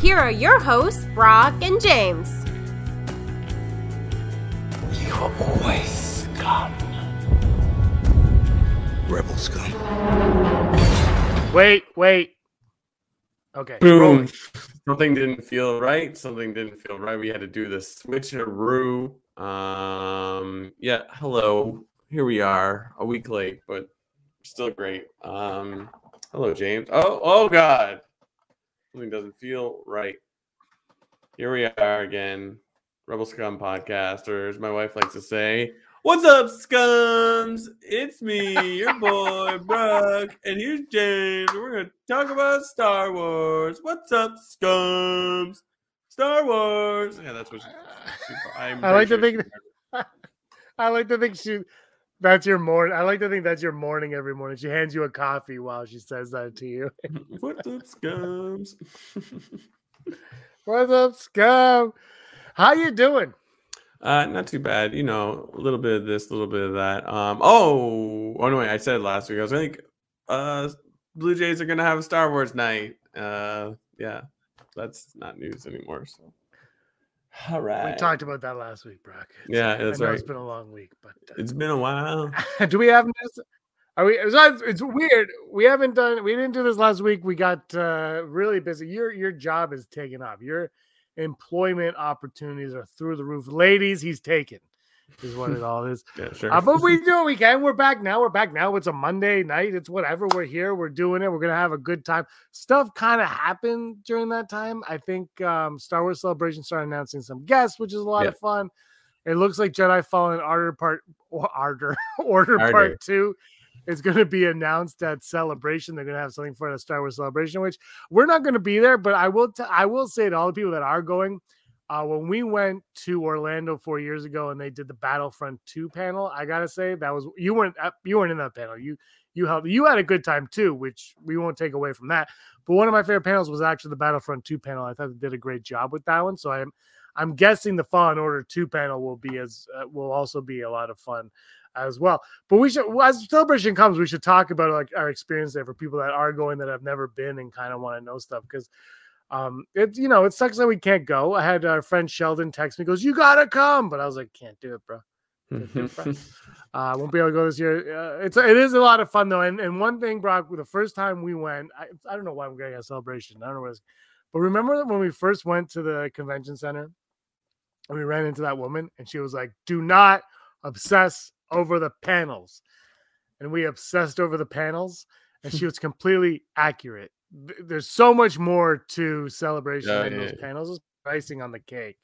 Here are your hosts, Brock and James. You are always scum. Rebel scum. Wait, wait. Okay. Boom. rolling. Something didn't feel right. Something didn't feel right. We had to do the switcheroo. Um, yeah. Hello. Here we are. A week late, but still great. Um, hello, James. Oh, oh God. Something doesn't feel right. Here we are again. Rebel Scum podcast, or as my wife likes to say, What's up, scums? It's me, your boy, Brock, and here's James. We're going to talk about Star Wars. What's up, scums? Star Wars. Yeah, that's what she, she- I'm I like to think I like to think she that's your morning. I like to think that's your morning every morning. She hands you a coffee while she says that to you. What's up, scums? What's up, scum? How you doing? Uh, not too bad. You know, a little bit of this, a little bit of that. Um, oh, oh no, wait, I said last week. I was like, uh, Blue Jays are gonna have a Star Wars night. Uh, yeah, that's not news anymore. So, all right. We talked about that last week, Brock. It's- Yeah, I that's know right. It's been a long week, but It's been a while. uh, do we have this? Are we? It's, it's weird. We haven't done. We didn't do this last week. We got uh, really busy. Your your job is taken off. Your employment opportunities are through the roof. Ladies, he's taken. Is what it all is. Yeah, sure. Uh, but we do what we can. We're back now. We're back now. It's a Monday night. It's whatever. We're here. We're doing it. We're gonna have a good time. Stuff kind of happened during that time. I think um, Star Wars Celebration started announcing some guests, which is a lot Yeah. of fun. It looks like Jedi Fallen Order Part or Order Order. Part Two is going to be announced at Celebration. They're going to have something for the Star Wars Celebration, which we're not going to be there. But I will. T- I will say to all the people that are going, uh, when we went to Orlando four years ago and they did the Battlefront Two panel, I gotta say that was you weren't uh, you weren't in that panel. You you helped you had a good time too, which we won't take away from that. But one of my favorite panels was actually the Battlefront Two panel. I thought they did a great job with that one. So I'm I'm guessing the Fallen Order Two panel will be as uh, will also be a lot of fun as well. But we should as celebration comes, we should talk about like our experience there for people that are going that have never been and kind of want to know stuff because um it you know it sucks that we can't go. I had our friend sheldon text me goes you gotta come but i was like can't do it bro. Uh i won't be able to go this year. Uh, it's it is a lot of fun though and, and one thing brock the first time we went i, I don't know why i'm getting a celebration i don't know what but remember when we first went to the convention center and we ran into that woman and she was like do not obsess over the panels. And we obsessed over the panels and she was completely accurate there's so much more to celebration Yeah, than yeah, those yeah. panels is icing on the cake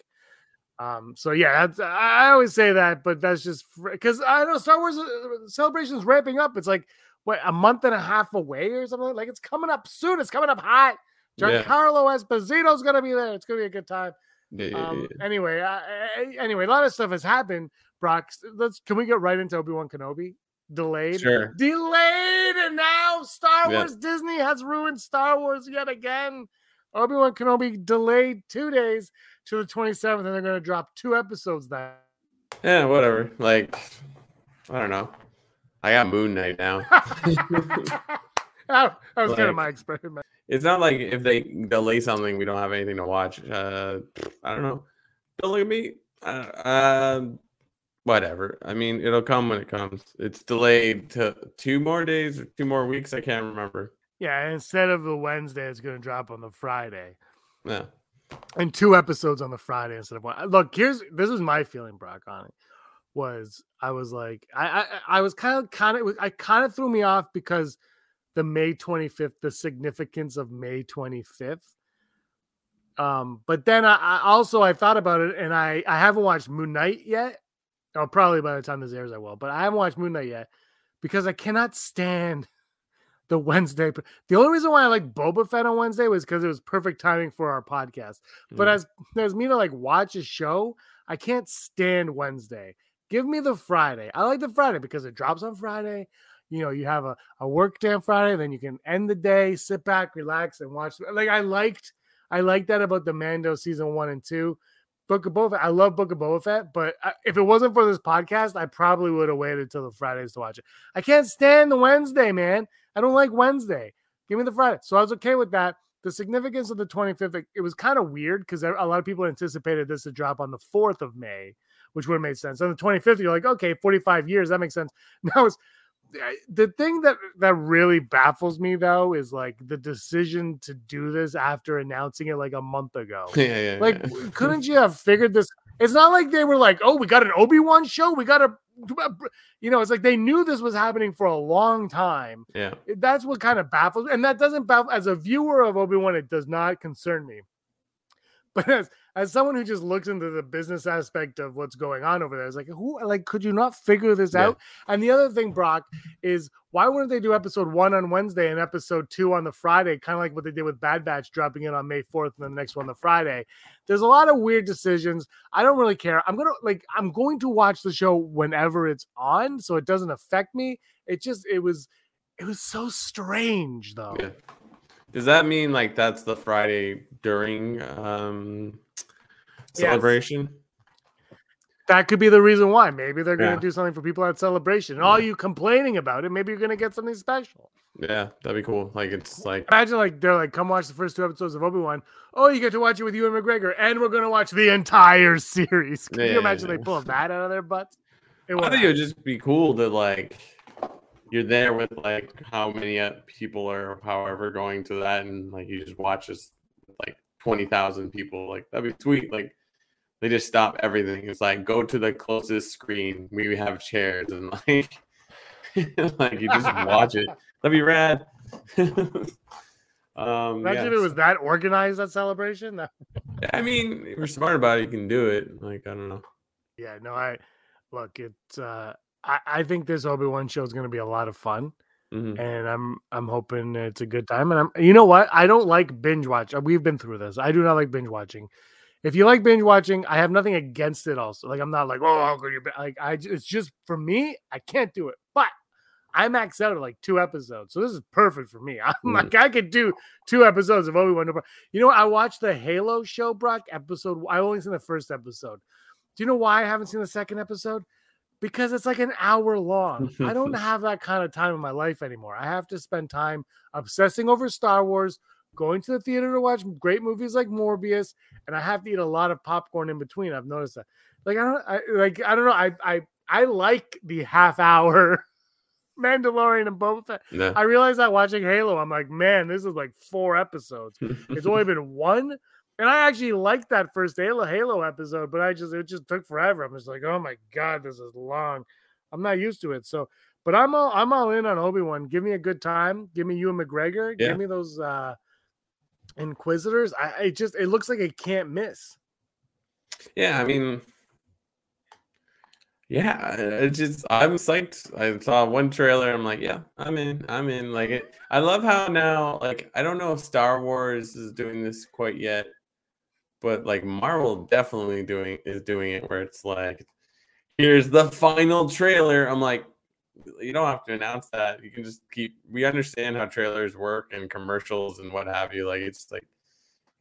um so yeah that's, i I always say that but that's just because i know star wars uh, celebration is ramping up it's like what a month and a half away or something like it's coming up soon it's coming up hot giancarlo esposito's gonna be there it's gonna be a good time um, anyway, uh, uh, anyway, a lot of stuff has happened. Brock, let's can we get right into Obi Wan Kenobi? Delayed, Sure. delayed, and now Star Yeah. Wars Disney has ruined Star Wars yet again. Obi Wan Kenobi delayed two days to the 27th, and they're going to drop two episodes that. Yeah, whatever. Like, I don't know. I got Moon Knight now. that was kind of my experiment. it's not like if they delay something, we don't have anything to watch. Uh, I don't know. Don't look at me. Uh, um, whatever. I mean, it'll come when it comes. It's delayed to two more days or two more weeks. I can't remember. Yeah, instead of the Wednesday, it's going to drop on the Friday. Yeah. and two episodes on the Friday instead of one. Uh, Look, here's this is my feeling, Brock, on it. Was I was like I I, I was kind of kind of I kind of threw me off because the May 25th, the significance of May 25th. Um, but then I, I also I thought about it and I I haven't watched Moon Knight yet. Oh, probably by the time this airs, I will, but I haven't watched Moon Knight yet because I cannot stand the Wednesday. The only reason why I like Boba Fett on Wednesday was because it was perfect timing for our podcast. But Mm. as as me to like watch a show, I can't stand Wednesday. Give me the Friday. I like the Friday because it drops on Friday. You know, you have a, a work day on Friday, then you can end the day, sit back, relax, and watch. Like I liked, I liked that about the Mando season one and two. Book of Boba Fett. I love Book of Boba Fett, but I, if it wasn't for this podcast, I probably would have waited till the Fridays to watch it. I can't stand the Wednesday, man. I don't like Wednesday. Give me the Friday. So I was okay with that. The significance of the 25th, it, was kind of weird because a lot of people anticipated this to drop on the 4th of May, which would have made sense. On the 25th, you're like, okay, 45 years, that makes sense. Now it's the thing that that really baffles me though is like the decision to do this after announcing it like a month ago. yeah, yeah, Like, yeah. couldn't you have figured this? It's not like they were like, oh, we got an Obi Wan show. We got a, you know, it's like they knew this was happening for a long time. yeah. That's what kind of baffles, and that doesn't baffle. As a viewer of Obi Wan, it does not concern me. But as as someone who just looks into the business aspect of what's going on over there, it's like, who, like, could you not figure this Yeah. out? And the other thing, Brock, is why wouldn't they do episode one on Wednesday and episode two on the Friday, kind of like what they did with Bad Batch, dropping in on May 4th and the next one the Friday? There's a lot of weird decisions. I don't really care. I'm gonna like I'm going to watch the show whenever it's on, so it doesn't affect me. It just it was it was so strange though. Yeah. Does that mean like that's the Friday during um Yes. celebration? That could be the reason why. Maybe they're gonna Yeah. do something for people at celebration. And all you complaining about it, maybe you're gonna get something special. Yeah, that'd be cool. Like it's like Imagine like they're like, come watch the first two episodes of Obi Wan. Oh, you get to watch it with Ewan McGregor, and we're gonna watch the entire series. Can Yeah, you imagine yeah. they pull that out of their butts? It I think it would just be cool to like you're there with like how many uh, people are however going to that and like you just watch this like 20,000 people like that'd be sweet like they just stop everything it's like go to the closest screen we have chairs and like like you just watch it that'd be rad um Imagine yeah, if it was that organized that celebration. That- I mean if you're smart about it you can do it like I don't know yeah, no, I look. It's uh, I I think this Obi Wan show is gonna be a lot of fun. Mhm. and I'm I'm hoping it's a good time. And I'm you know what? I don't like binge watch. uh, We've been through this. I do not like binge watching. If you like binge watching, I have nothing against it. Also, like I'm not like oh how could you be-" like I, it's just for me I can't do it. But I max out at like two episodes, so this is perfect for me. I'm Mm. like I could do two episodes of Obi Wan. You know what? I watched the Halo show, Brock episode. I only seen the first episode. Do you know why I haven't seen the second episode? Because it's like an hour long. I don't have that kind of time in my life anymore. I have to spend time obsessing over Star Wars, going to the theater to watch great movies like Morbius, and I have to eat a lot of popcorn in between. I've noticed that. Like I don't I like I don't know. I I I like the half hour Mandalorian and Boba Fett. yeah I realized that watching Halo, I'm like, man, this is like four episodes. It's only been one. And I actually liked that first Halo Halo episode, but I just it just took forever. I'm just like, oh my god, this is long. I'm not used to it. So, but I'm all I'm all in on Obi Wan. Give me a good time. Give me Ewan McGregor. Yeah. Give me those uh Inquisitors. I it just it looks like it can't miss. Yeah, I mean, yeah, it just I'm psyched. I saw one trailer. I'm like, yeah, I'm in. I'm in. Like it. I love how now, like, I don't know if Star Wars is doing this quite yet, but like Marvel definitely doing is doing it where it's like, here's the final trailer. I'm like, you don't have to announce that. You can just keep. We understand how trailers work and commercials and what have you. Like it's like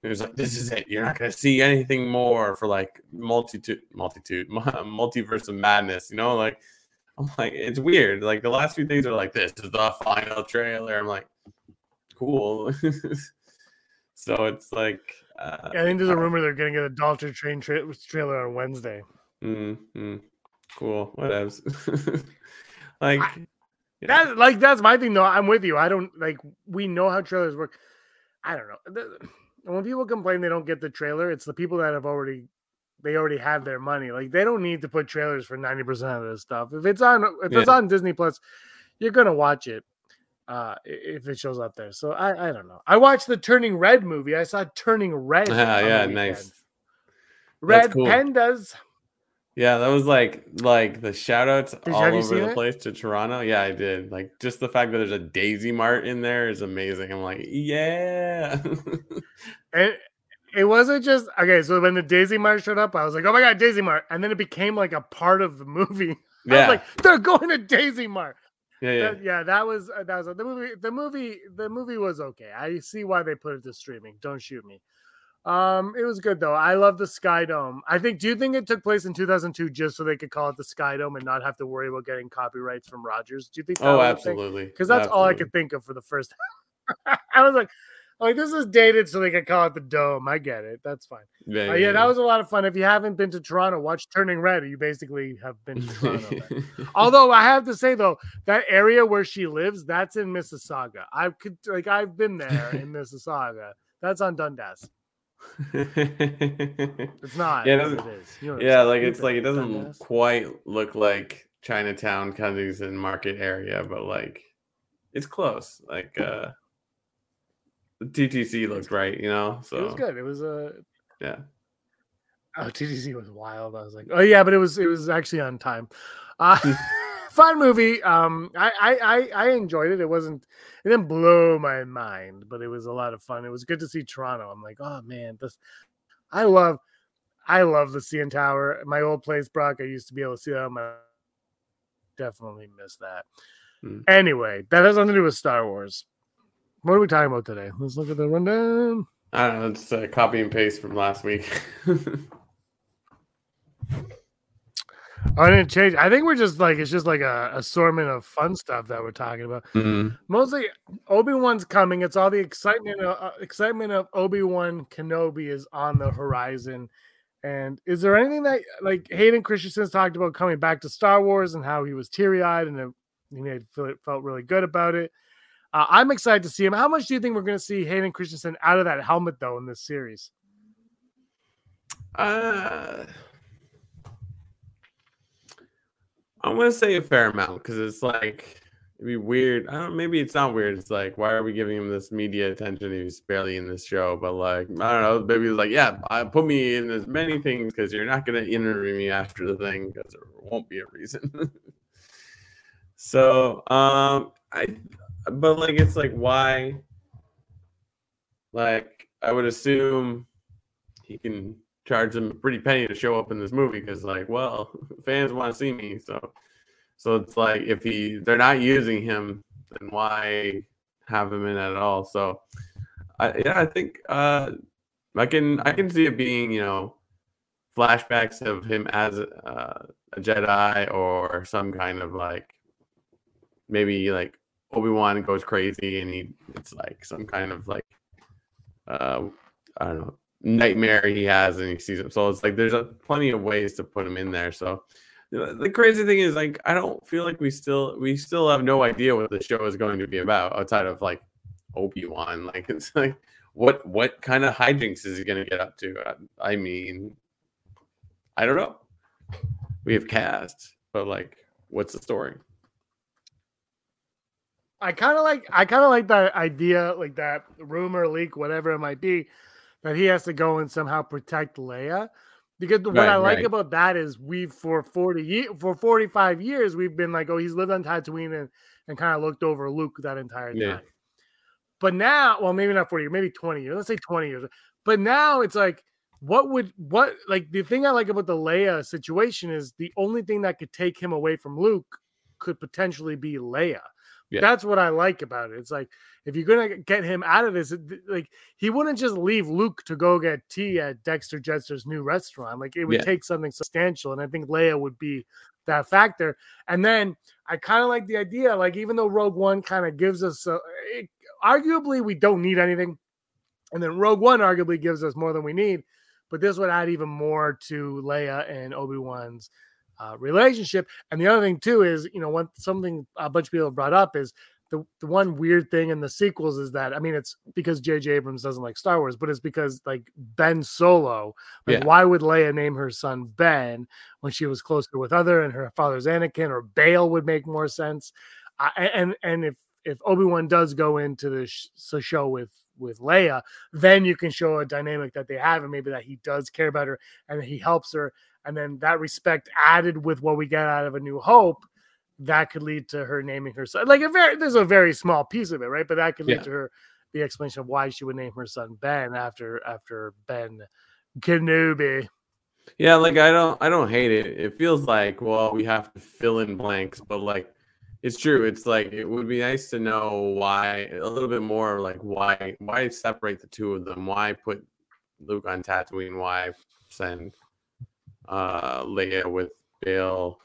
it was like this is it. You're not gonna see anything more for like multitude, multitude, multiverse of madness. You know, like I'm like it's weird. Like the last few things are like this is the final trailer. I'm like, cool. so it's like, uh, I think there's a rumor they're getting a Dalton Train tra- trailer on Wednesday. mm, mm, cool. Whatevs. like, yeah. That like that's my thing though. I'm with you. I don't like we know how trailers work. I don't know. When people complain they don't get the trailer, it's the people that have already they already have their money. Like they don't need to put trailers for 90% of this stuff. If it's on if it's on Disney Plus, you're gonna watch it uh if it shows up there. So I I don't know. I watched the Turning Red movie. I saw Turning Red. Ah, on yeah, nice. Red cool. Pandas. Yeah, that was like like the shout outs all over the it? place to Toronto. Yeah, I did. Like just the fact that there's a Daisy Mart in there is amazing. I'm like, yeah. And it wasn't just okay. So when the Daisy Mart showed up, I was like, "Oh my god, Daisy Mart!" And then it became like a part of the movie. I yeah. was like, "They're going to Daisy Mart." yeah, yeah. That- yeah, that was uh, that was the movie. The movie, the movie was okay. I see why they put it to streaming. Don't shoot me. Um, it was good though. I love the Sky Dome. I think. Do you think it took place in 2002 just so they could call it the Sky Dome and not have to worry about getting copyrights from Rogers? Do you think? That Oh, was a thing? absolutely. because that's all I could think of for the first. I was like, like this is dated, so they could call it the Dome. I get it. That's fine. Yeah, Uh, yeah, that was a lot of fun. If you haven't been to Toronto, watch Turning Red. You basically have been to Toronto. Although I have to say though, that area where she lives, that's in Mississauga. I could like I've been there in Mississauga. That's on Dundas. It's not. Yeah, it it is. You know yeah, like it's like it doesn't quite look like Chinatown, Kensington Market area, but like it's close. Like uh the TTC looked right, you know. So It was good. It was a. yeah. Oh, TTC was wild. I was like, oh yeah, but it was it was actually on time. Uh, fun movie. Um, I, I I I enjoyed it. It wasn't it didn't blow my mind, but it was a lot of fun. It was good to see Toronto. I'm like, oh man, this I love I love the CN Tower. My old place, Brock. I used to be able to see that. I definitely miss that. Hmm. Anyway, that has nothing to do with Star Wars. What are we talking about today? Let's look at the rundown. I don't know, it's a copy and paste from last week. Oh, I didn't change. I think we're just like it's just like a assortment of fun stuff that we're talking about. Mhm. Mostly, Obi Wan's coming. It's all the excitement. Of, uh, excitement of Obi Wan Kenobi is on the horizon. And is there anything that like Hayden Christensen's talked about coming back to Star Wars and how he was teary eyed and it, he made feel, felt really good about it? Uh, I'm excited to see him. How much do you think we're going to see Hayden Christensen out of that helmet though in this series? Uh, I'm gonna say a fair amount because it's like it'd be weird. I don't. Maybe it's not weird. It's like why are we giving him this media attention? He's barely in this show, but like I don't know. Maybe it's like yeah, I put me in as many things because you're not gonna interview me after the thing because there won't be a reason. so um, I but like it's like why like I would assume he can charge them a pretty penny to show up in this movie because like well fans want to see me so so it's like if he they're not using him then why have him in at all? So I, yeah I think uh I can I can see it being you know flashbacks of him as uh, a Jedi or some kind of like maybe like Obi Wan goes crazy and he it's like some kind of like uh I don't know nightmare he has and he sees him. So it's like there's a, plenty of ways to put him in there. So the crazy thing is like I don't feel like we still we still have no idea what the show is going to be about outside of like Obi Wan. Like it's like what what kind of hijinks is he going to get up to? I, I mean, I don't know. We have cast, but like, what's the story? I kind of like I kind of like that idea, like that rumor leak, whatever it might be, that he has to go and somehow protect Leia. Because what Right, I like right. about that is we've for 40 years for 45 years we've been like, oh, he's lived on Tatooine and, and kind of looked over Luke that entire time. Yeah. But now, well, maybe not 40 years, maybe 20 years. Let's say 20 years. But now it's like, what would what like the thing I like about the Leia situation is the only thing that could take him away from Luke could potentially be Leia. Yeah. That's what I like about it. It's like if you're gonna get him out of this, like he wouldn't just leave Luke to go get tea at Dexter Jettster's new restaurant. Like it would Yeah. take something substantial, and I think Leia would be that factor. And then I kind of like the idea, like even though Rogue One kind of gives us, a, it, arguably we don't need anything, and then Rogue One arguably gives us more than we need. But this would add even more to Leia and Obi Wan's uh, relationship. And the other thing too is, you know, one something a bunch of people brought up is the the one weird thing in the sequels is that I mean, it's because J.J. Abrams doesn't like Star Wars, but it's because like Ben Solo. Like, Yeah. why would Leia name her son Ben when she was closer with other and her father's Anakin or Bail would make more sense. Uh, and and if if Obi Wan does go into the sh- show with with Leia, then you can show a dynamic that they have, and maybe that he does care about her and he helps her. and then that respect added with what we get out of a New Hope, that could lead to her naming her son. Like a very, there's a very small piece of it, right? But that could lead Yeah. to her the explanation of why she would name her son Ben after after Ben Kenobi. Yeah, like I don't I don't hate it. It feels like well we have to fill in blanks, but like it's true. It's like it would be nice to know why a little bit more like why why separate the two of them? Why put Luke on Tatooine? Why send uh Leia with Bail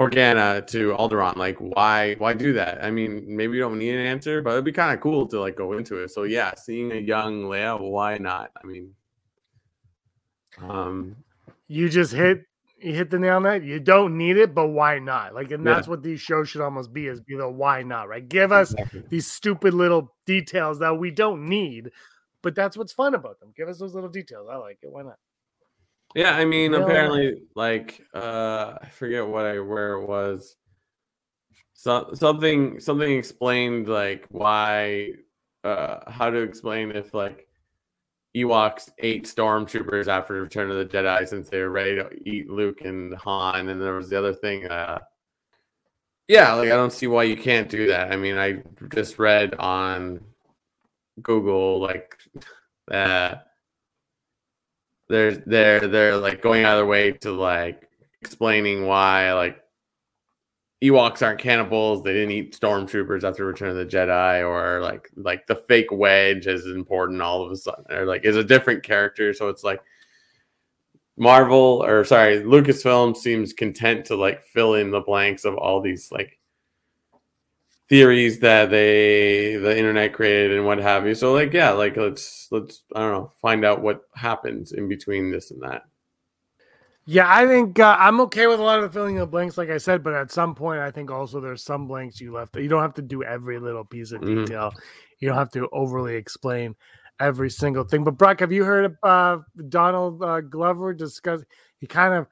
Organa to Alderaan? Like why why do that? I mean, maybe you don't need an answer, but it'd be kind of cool to like go into it. So yeah, seeing a young Leia, why not? I mean um You just hit you hit the nail on that. You don't need it, but why not? Like, and Yeah. that's what these shows should almost be is be the why not, right? Give us exactly. these stupid little details that we don't need, but that's what's fun about them. Give us those little details. I like it. Why not? Yeah, I mean, Yeah. apparently, like, uh, I forget what I where it was. So, something something explained like why, uh, how to explain if like Ewoks ate stormtroopers after Return of the Jedi since they were ready to eat Luke and Han, and there was the other thing. Uh, yeah, like I don't see why you can't do that. I mean, I just read on Google like that they're they're they're like going out of their way to like explaining why like Ewoks aren't cannibals. They didn't eat stormtroopers after Return of the Jedi, or like like the fake wedge is important all of a sudden, or like is a different character. So it's like Marvel or sorry, Lucasfilm seems content to like fill in the blanks of all these like theories that they the internet created and what have you. So like yeah, like let's let's I don't know find out what happens in between this and that. Yeah, I think uh, I'm okay with a lot of the filling in the blanks, like I said, but at some point, I think also there's some blanks you left. You don't have to do every little piece of Mhm. detail. You don't have to overly explain every single thing. But Brock, have you heard of uh, Donald uh, Glover discuss? He kind of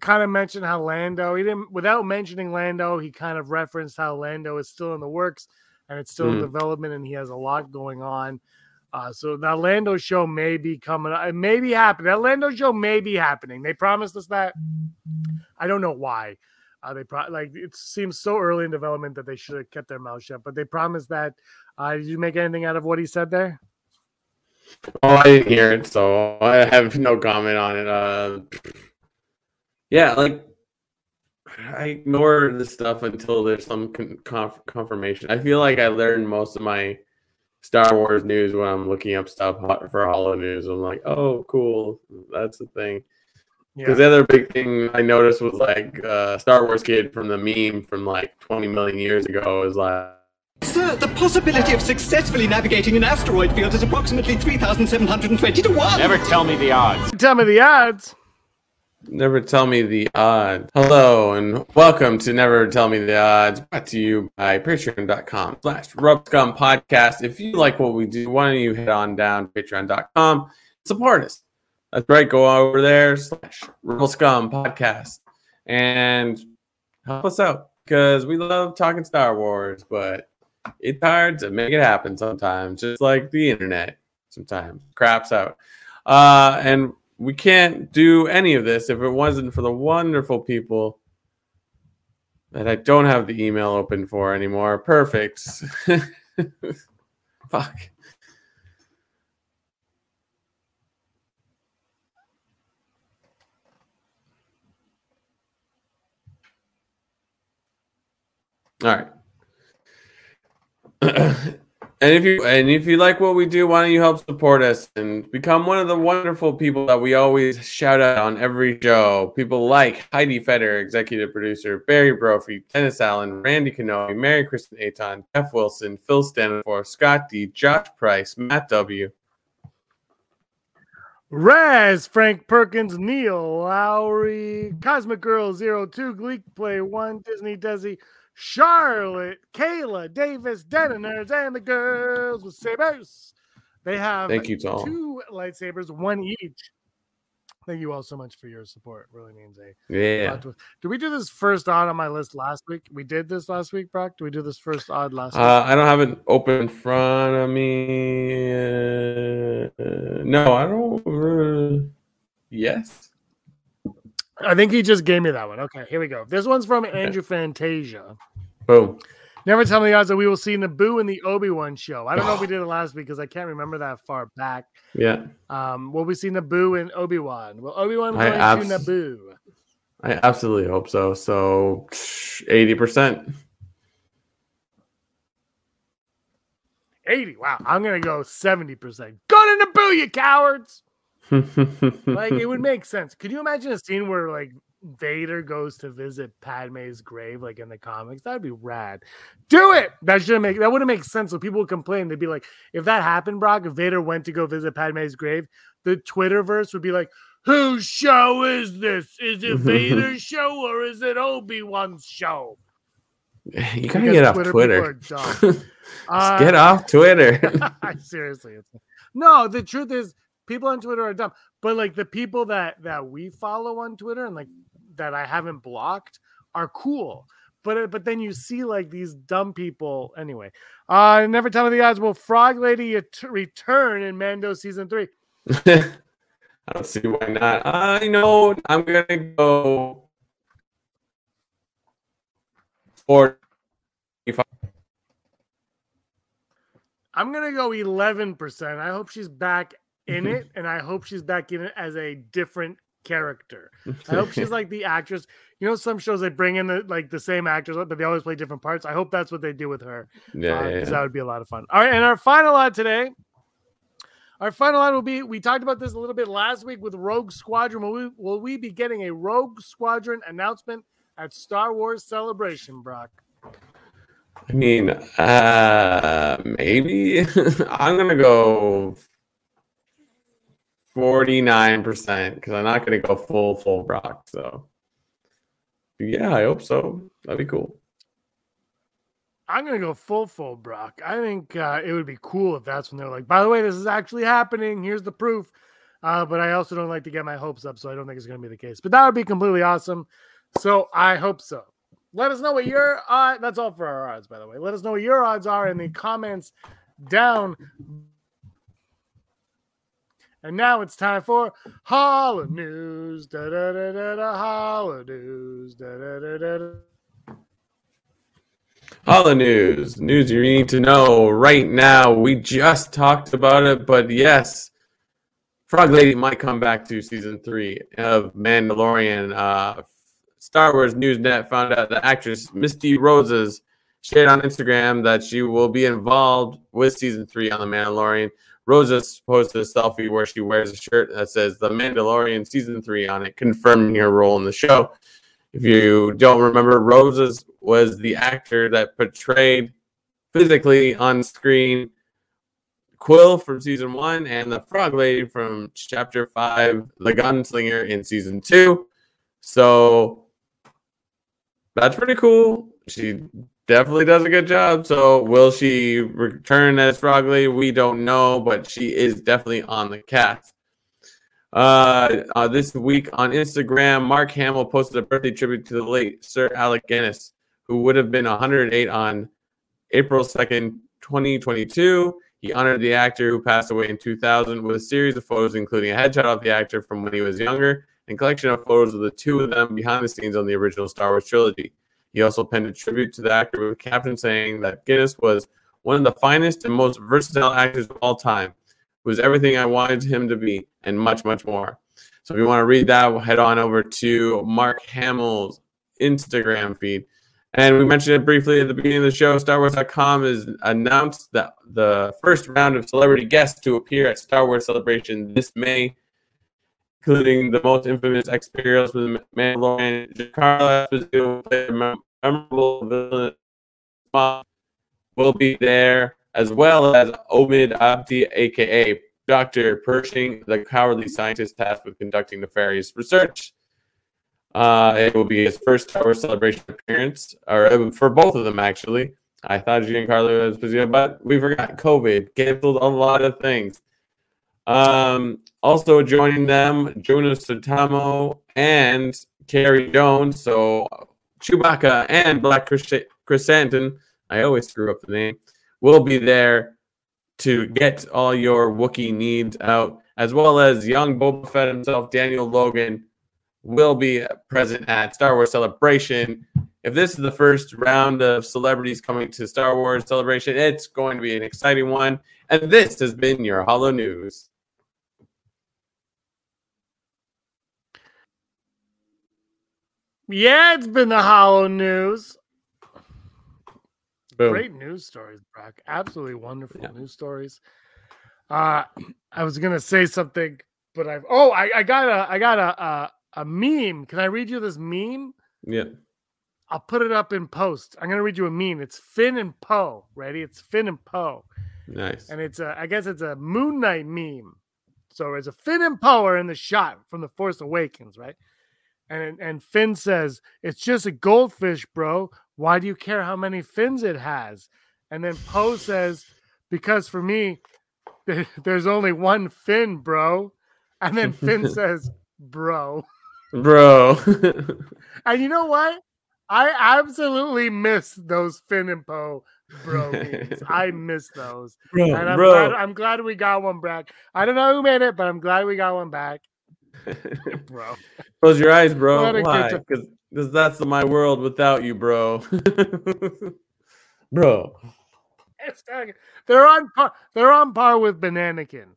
kind of mentioned how Lando. He didn't without mentioning Lando. He kind of referenced how Lando is still in the works and it's still in Mhm. development, and he has a lot going on. Uh, so that Lando show may be coming. Up. It may be happening. That Lando show may be happening. They promised us that. I don't know why. Uh, they pro- like it seems so early in development that they should have kept their mouth shut. But they promised that. Uh, did you make anything out of what he said there? Oh, I didn't hear it, so I have no comment on it. Yeah, like I ignore this stuff until there's some conf- confirmation. I feel like I learned most of my Star Wars news when I'm looking up stuff for Holo News. I'm like, oh, cool, that's the thing. Because the other big thing I noticed was like uh, Star Wars kid from the meme from like 20 million years ago is like. Sir, the possibility of successfully navigating an asteroid field is approximately 3,720 to 1. Never tell me the odds. Tell me the odds. Never tell me the odds. Hello and welcome to Never Tell Me the Odds, brought to you by patreon.com slash Rebel Scum podcast. If you like what we do, why don't you head on down patreon.com support us. That's right, go over there slash Rebel Scum podcast and help us out because we love talking Star Wars, but it's hard to make it happen sometimes, just like the internet sometimes craps out. Uh, and we can't do any of this if it wasn't for the wonderful people that I don't have the email open for anymore. Perfect. Fuck. All right. And if you and if you like what we do, why don't you help support us and become one of the wonderful people that we always shout out on every show? People like Heidi Feder, executive producer, Barry Brophy, Dennis Allen, Randy Kanoe, Mary Kristen Aton, Jeff Wilson, Phil Stanford, Scott D, Josh Price, Matt W. Raz, Frank Perkins, Neil Lowry, Cosmic Girl Zero Two, Gleek Play One, Disney Desi, Charlotte, Kayla, Davis, Denoners, and the girls with sabers. They have Thank you to all. two lightsabers, one each. Thank you all so much for your support. Really means a Yeah. lot to. Did we do this first odd on my list last week? We did this last week, Brock. Do we do this first odd last week? Uh, I don't have it open in front of me. Uh, no, I don't. Uh, yes. I think he just gave me that one. Okay, here we go. This one's from Andrew Fantasia. Boom. Never tell me the odds that we will see Naboo in the Obi Wan show. I don't know if we did it last week because I can't remember that far back. Yeah. Um, will we see Naboo in Obi Wan? Will Obi Wan go abs- into Naboo? I absolutely hope so. So 80%. 80. Wow, I'm gonna go 70%. Go to Naboo, you cowards! Like it would make sense. Could you imagine a scene where like Vader goes to visit Padme's grave, like in the comics? That'd be rad. Do it. That should make that wouldn't make sense. So people would complain. They'd be like, if that happened, Brock, if Vader went to go visit Padme's grave, the Twitterverse would be like, whose show is this? Is it Vader's show or is it Obi Wan's show? you gotta get off Twitter. dumb. Just Uh, get off Twitter. Seriously, it's, no. The truth is, people on Twitter are dumb. But like the people that that we follow on Twitter and like that I haven't blocked are cool. But uh, but then you see like these dumb people. Anyway, uh, never tell me the odds. Will Frog Lady return in Mando season three? I don't see why not. I know I'm gonna go for I'm gonna go eleven percent. I hope she's back in Mm-hmm. it, and I hope she's back in it as a different character. I hope she's like the actress. You know, some shows they bring in the like the same actors, but they always play different parts. I hope that's what they do with her. yeah, because yeah, that would be a lot of fun. All right, and our final odd today. Our final odd will be we talked about this a little bit last week with Rogue Squadron. Will we, will we be getting a Rogue Squadron announcement at Star Wars Celebration, Brock? I mean, uh, maybe I'm gonna go forty-nine percent because I'm not gonna go full full Brock. So, yeah, I hope so. That'd be cool. I'm gonna go full full Brock. I think uh, it would be cool if that's when they're like, by the way, this is actually happening. Here's the proof. Uh, but I also don't like to get my hopes up, so I don't think it's gonna be the case. But that would be completely awesome. So I hope so. Let us know what your uh, that's all for our odds, by the way. Let us know what your odds are in the comments down. And now it's time for Holo News. Da da da da da Holo News. Da da da da da. News, news you need to know right now. We just talked about it, but yes, Frog Lady might come back to season three of Mandalorian. Uh, Star Wars Newsnet found out the actress Misty Rosas shared on Instagram that she will be involved with season three on The Mandalorian. Rosas posted a selfie where she wears a shirt that says The Mandalorian season three on it, confirming her role in the show. If you don't remember, Rosas was the actor that portrayed physically on screen Kuiil from season one and the Frog Lady from chapter five, the Gunslinger in season two. So that's pretty cool. She definitely does a good job. So will she return as Frog Lady? We don't know, but she is definitely on the cast. Uh, uh, this week on Instagram, Mark Hamill posted a birthday tribute to the late Sir Alec Guinness, who would have been 108 on April 2nd, 2022. He honored the actor who passed away in 2000 with a series of photos, including a headshot of the actor from when he was younger and collection of photos of the two of them behind the scenes on the original Star Wars trilogy. He also penned a tribute to the actor with a caption saying that Guinness was one of the finest and most versatile actors of all time was everything I wanted him to be, and much, much more. So if you want to read that, we'll head on over to Mark Hamill's Instagram feed. And we mentioned it briefly at the beginning of the show. StarWars.com has announced that the first round of celebrity guests to appear at Star Wars Celebration this May, including the most infamous experience with Mandalorian. Giancarlo Esposito memorable. Will be there as well as Omid Abtahi, aka Dr. Pershing, the cowardly scientist tasked with conducting nefarious research. Uh, it will be his first Wars Celebration appearance, or uh, for both of them, actually. I thought Giancarlo Esposito, but we forgot COVID canceled a lot of things. Um, also joining them, Joonas Suotamo and Carey Jones. So Chewbacca and Black Chrysanthemum, I always screw up the name, will be there to get all your Wookiee needs out, as well as young Boba Fett himself, Daniel Logan, will be present at Star Wars Celebration. If this is the first round of celebrities coming to Star Wars Celebration, it's going to be an exciting one. And this has been your Holo News. Yeah, it's been the Holo News. Boom. Great news stories, Brock. Absolutely wonderful Yeah. news stories. Uh, I was gonna say something, but I've oh, I, I got a I got a, a a meme. Can I read you this meme? Yeah. I'll put it up in post. I'm gonna read you a meme. It's Finn and Poe. Ready? It's Finn and Poe, Nice. and it's a I guess it's a Moon Knight meme. So it's a Finn and Poe are in the shot from the Force Awakens, right? And and Finn says, "It's just a goldfish, bro. Why do you care how many fins it has?" And then Poe says, "Because for me, there's only one fin, bro." And then Finn says, "Bro." Bro. And you know what? I absolutely miss those Finn and Poe bro memes. I miss those. bro, And I'm bro. glad, I'm glad we got one back. I don't know who made it, but I'm glad we got one back, bro. Close your eyes, bro. What a good Why? Because that's my world without you, bro. bro. It's They're on par. They're on par with Bananakin.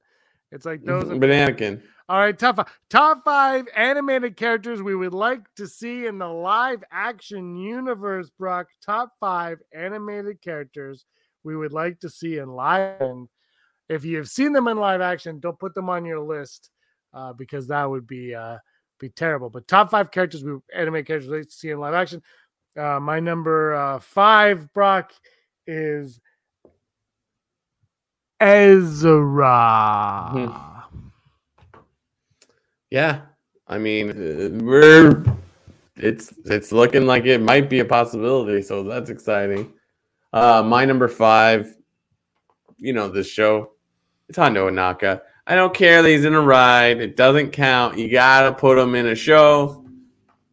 It's like those. Are, Bananakin. all right, top five. Top five animated characters we would like to see in the live action universe. Brock, top five animated characters we would like to see in live. If you have seen them in live action, don't put them on your list uh, because that would be uh, be terrible. But top five characters we anime characters to see in live action. Uh, my number uh, five, Brock, is Ezra. Yeah. I mean, uh, we're it's it's looking like it might be a possibility, so that's exciting. Uh my number 5, you know this show. It's Hondo Ohnaka. I don't care that he's in a ride. It doesn't count. You got to put him in a show.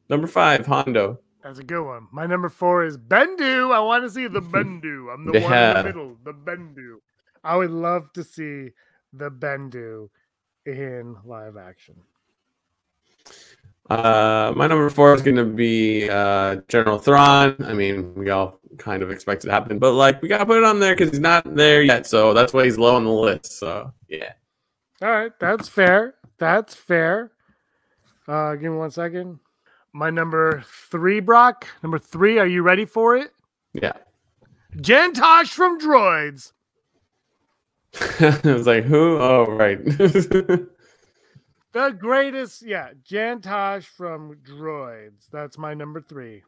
Number 5, Hondo. That's a good one. My number four is Bendu. I want to see the Bendu. I'm the one in the middle, the Bendu. I would love to see the Bendu in live action. Uh, my number four is going to be uh, General Thrawn. I mean, we all kind of expect it to happen, but like we got to put it on there because he's not there yet, so that's why he's low on the list. So yeah, All right, that's fair. That's fair. Uh, give me one second. My number three, Brock. Number three. Are you ready for it? yeah. Jann Tosh from Droids. I was like, who? Oh, right. The greatest, yeah, Jann Tosh from Droids. That's my number three.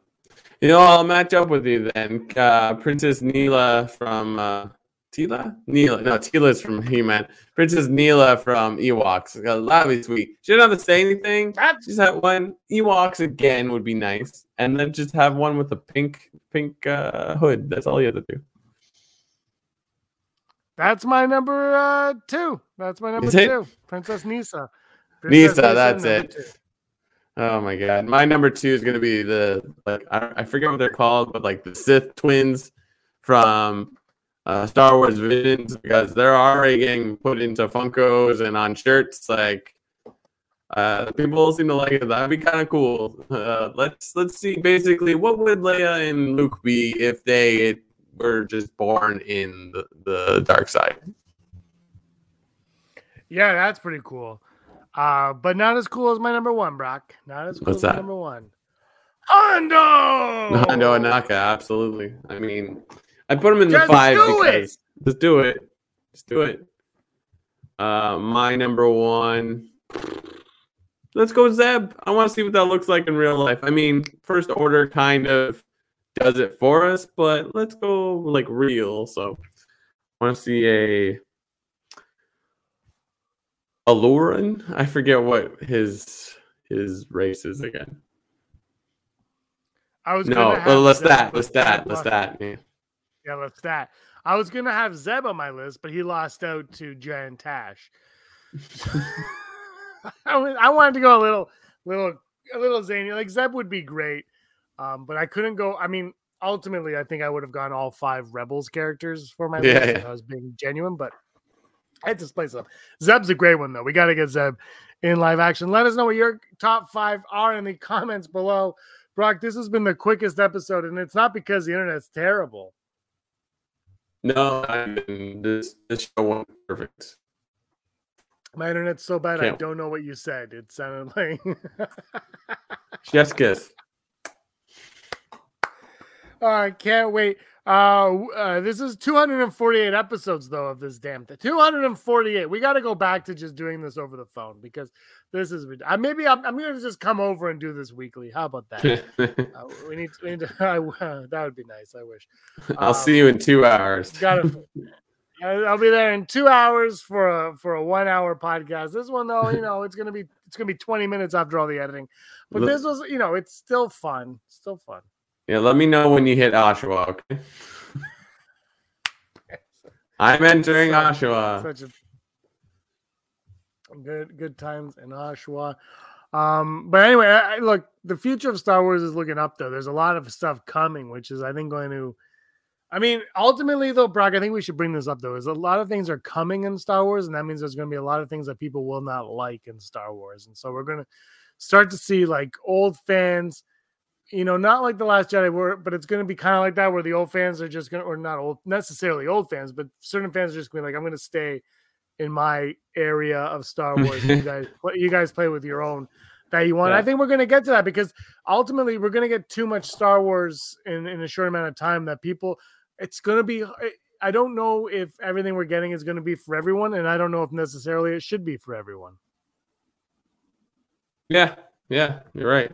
you know, I'll match up with you then. Uh, Princess Neela from uh, Teela? Neela. No, Teela's from He Man. Princess Neela from Ewoks. That'd be sweet. She didn't have to say anything. Just have one Ewoks again would be nice, and then just have one with a pink pink uh, hood. That's all you have to do. That's my number uh, two. That's my number Is it? two. Princess Nisa. Nisa, that's it. two. Oh my god, my number two is gonna be the like I, I forget what they're called, but like the Sith twins from uh, Star Wars Visions because they're already getting put into Funkos and on shirts. Like uh, people seem to like it. That'd be kind of cool. Uh, let's let's see. Basically, what would Leia and Luke be if they were just born in the, the dark side? Yeah, that's pretty cool. Uh, but not as cool as my number one, Brock. Not as cool What's as my that? number one. Hondo! Hondo Ohnaka, absolutely. I mean, I put him in the Just five do it! because just do it. Just do it. Uh, my number one. Let's go Zeb. I want to see what that looks like in real life. I mean, First Order kind of does it for us, but let's go like real. So, I want to see a Aluran. I forget what his his race is again. I was No, gonna have let's that. Let's that. Let's that. Yeah. Yeah, that. I was gonna have Zeb on my list, but he lost out to Jann Tosh. I, was, I wanted to go a little, little, a little zany. Like Zeb would be great, um, but I couldn't go. I mean, ultimately, I think I would have gone all five Rebels characters for my Yeah, list. if. I was being genuine, but I just play some. Zeb's a great one though. We got to get Zeb in live action. Let us know what your top five are in the comments below. Brock, this has been the quickest episode, and it's not because the internet's terrible. No, I mean, this this show went perfect. My internet's so bad I Can't- don't know what you said. It sounded like Chef's kiss. Oh, I can't wait. Uh, uh, this is 248 episodes though of this damn thing. 248. We got to go back to just doing this over the phone because this is uh, maybe I'm, I'm gonna just come over and do this weekly. How about that? uh, we need, we need to, I, uh, that would be nice. I wish. I'll see you in two hours. Gotta. I- I'll be there in two hours for a for a one hour podcast. This one though, you know, it's gonna be it's gonna be 20 minutes after all the editing. But this was, you know, it's still fun. Still fun. Yeah, let me know when you hit Oshawa, okay? I'm entering Such- Oshawa. Such a good good times in Oshawa. Um, but anyway, I, look, the future of Star Wars is looking up though. There's a lot of stuff coming, which is I think going to I mean, ultimately though, Brock, I think we should bring this up though. Is a lot of things are coming in Star Wars, and that means there's gonna be a lot of things that people will not like in Star Wars. And so we're gonna start to see like old fans you know, not like the Last Jedi, where but it's going to be kind of like that, where the old fans are just going to, or not old necessarily old fans, but certain fans are just going to be like, I'm going to stay in my area of Star Wars. you guys, play- you guys play with your own that you want. I think we're going to get to that because ultimately we're going to get too much Star Wars in in a short amount of time that people, it's going to be. I don't know if everything we're getting is going to be for everyone, and I don't know if necessarily it should be for everyone. Yeah, yeah, you're right.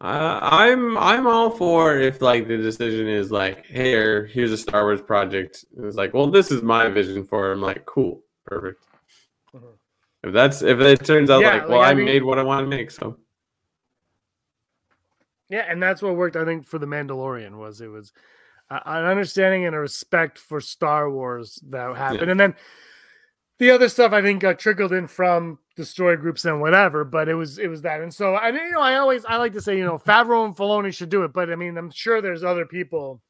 Uh, I'm I'm all for if like the decision is like, here- here's a Star Wars project. It's like, well, this is my vision for. It. I'm like, cool, perfect. Mhm. If that's if it turns out Yeah, like, like, well, I I, mean- made what I want to make, so Yeah, and that's what worked. I think for the Mandalorian was it was uh, an understanding and a respect for Star Wars that happened, Yeah. and then the other stuff I think got trickled in from the story groups and whatever. But it was it was that, and so I you know I always I like to say you know Favreau and Filoni should do it, but I mean I'm sure there's other people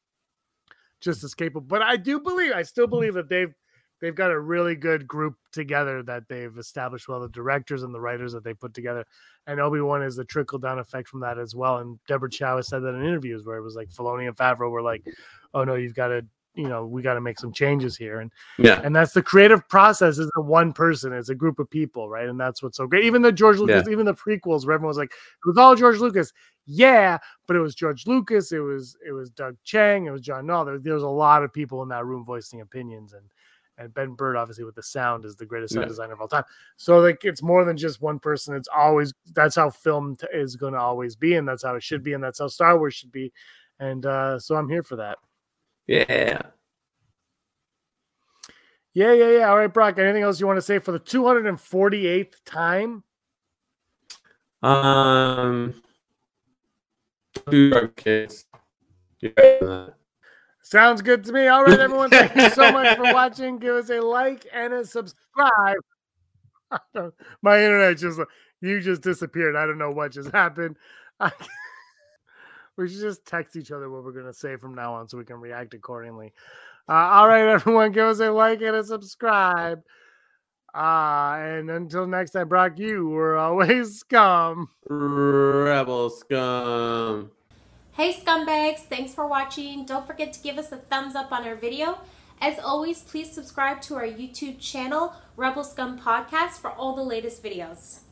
just as capable. But I do believe I still believe that they've they've got a really good group together that they've established well the directors and the writers that they put together and obi-wan is the trickle down effect from that as well and deborah chow has said that in interviews where it was like Filoni and favreau were like oh no you've got to you know we got to make some changes here and yeah, and that's the creative process isn't one person it's a group of people right? And that's what's so great. Even the george lucas even the prequels where everyone was like it was all george lucas. Yeah but it was george lucas it was it was Doug Chiang it was John Knoll there, there was a lot of people in that room voicing opinions and and Ben Burtt obviously with the sound is the greatest sound Yeah. designer of all time. So like it's more than just one person it's always that's how film t- is going to always be and that's how it should be and that's how star wars should be and uh so i'm here for that yeah. Yeah, yeah, yeah. All right, Brock. Anything else you want to say for the 248th time? Um, kids. You're better than that. Sounds good to me. All right, everyone. Thank you so much for watching. Give us a like and a subscribe. My internet just you just disappeared. I don't know what just happened. I, we should just text each other what we're gonna say from now on so we can react accordingly. Uh, all right, everyone. Give us a like and a subscribe. Uh, and until next time, Brock, you were always scum. Rebel scum. Hey scumbags, thanks for watching. Don't forget to give us a thumbs up on our video. As always, please subscribe to our YouTube channel, Rebel Scum Podcast, for all the latest videos.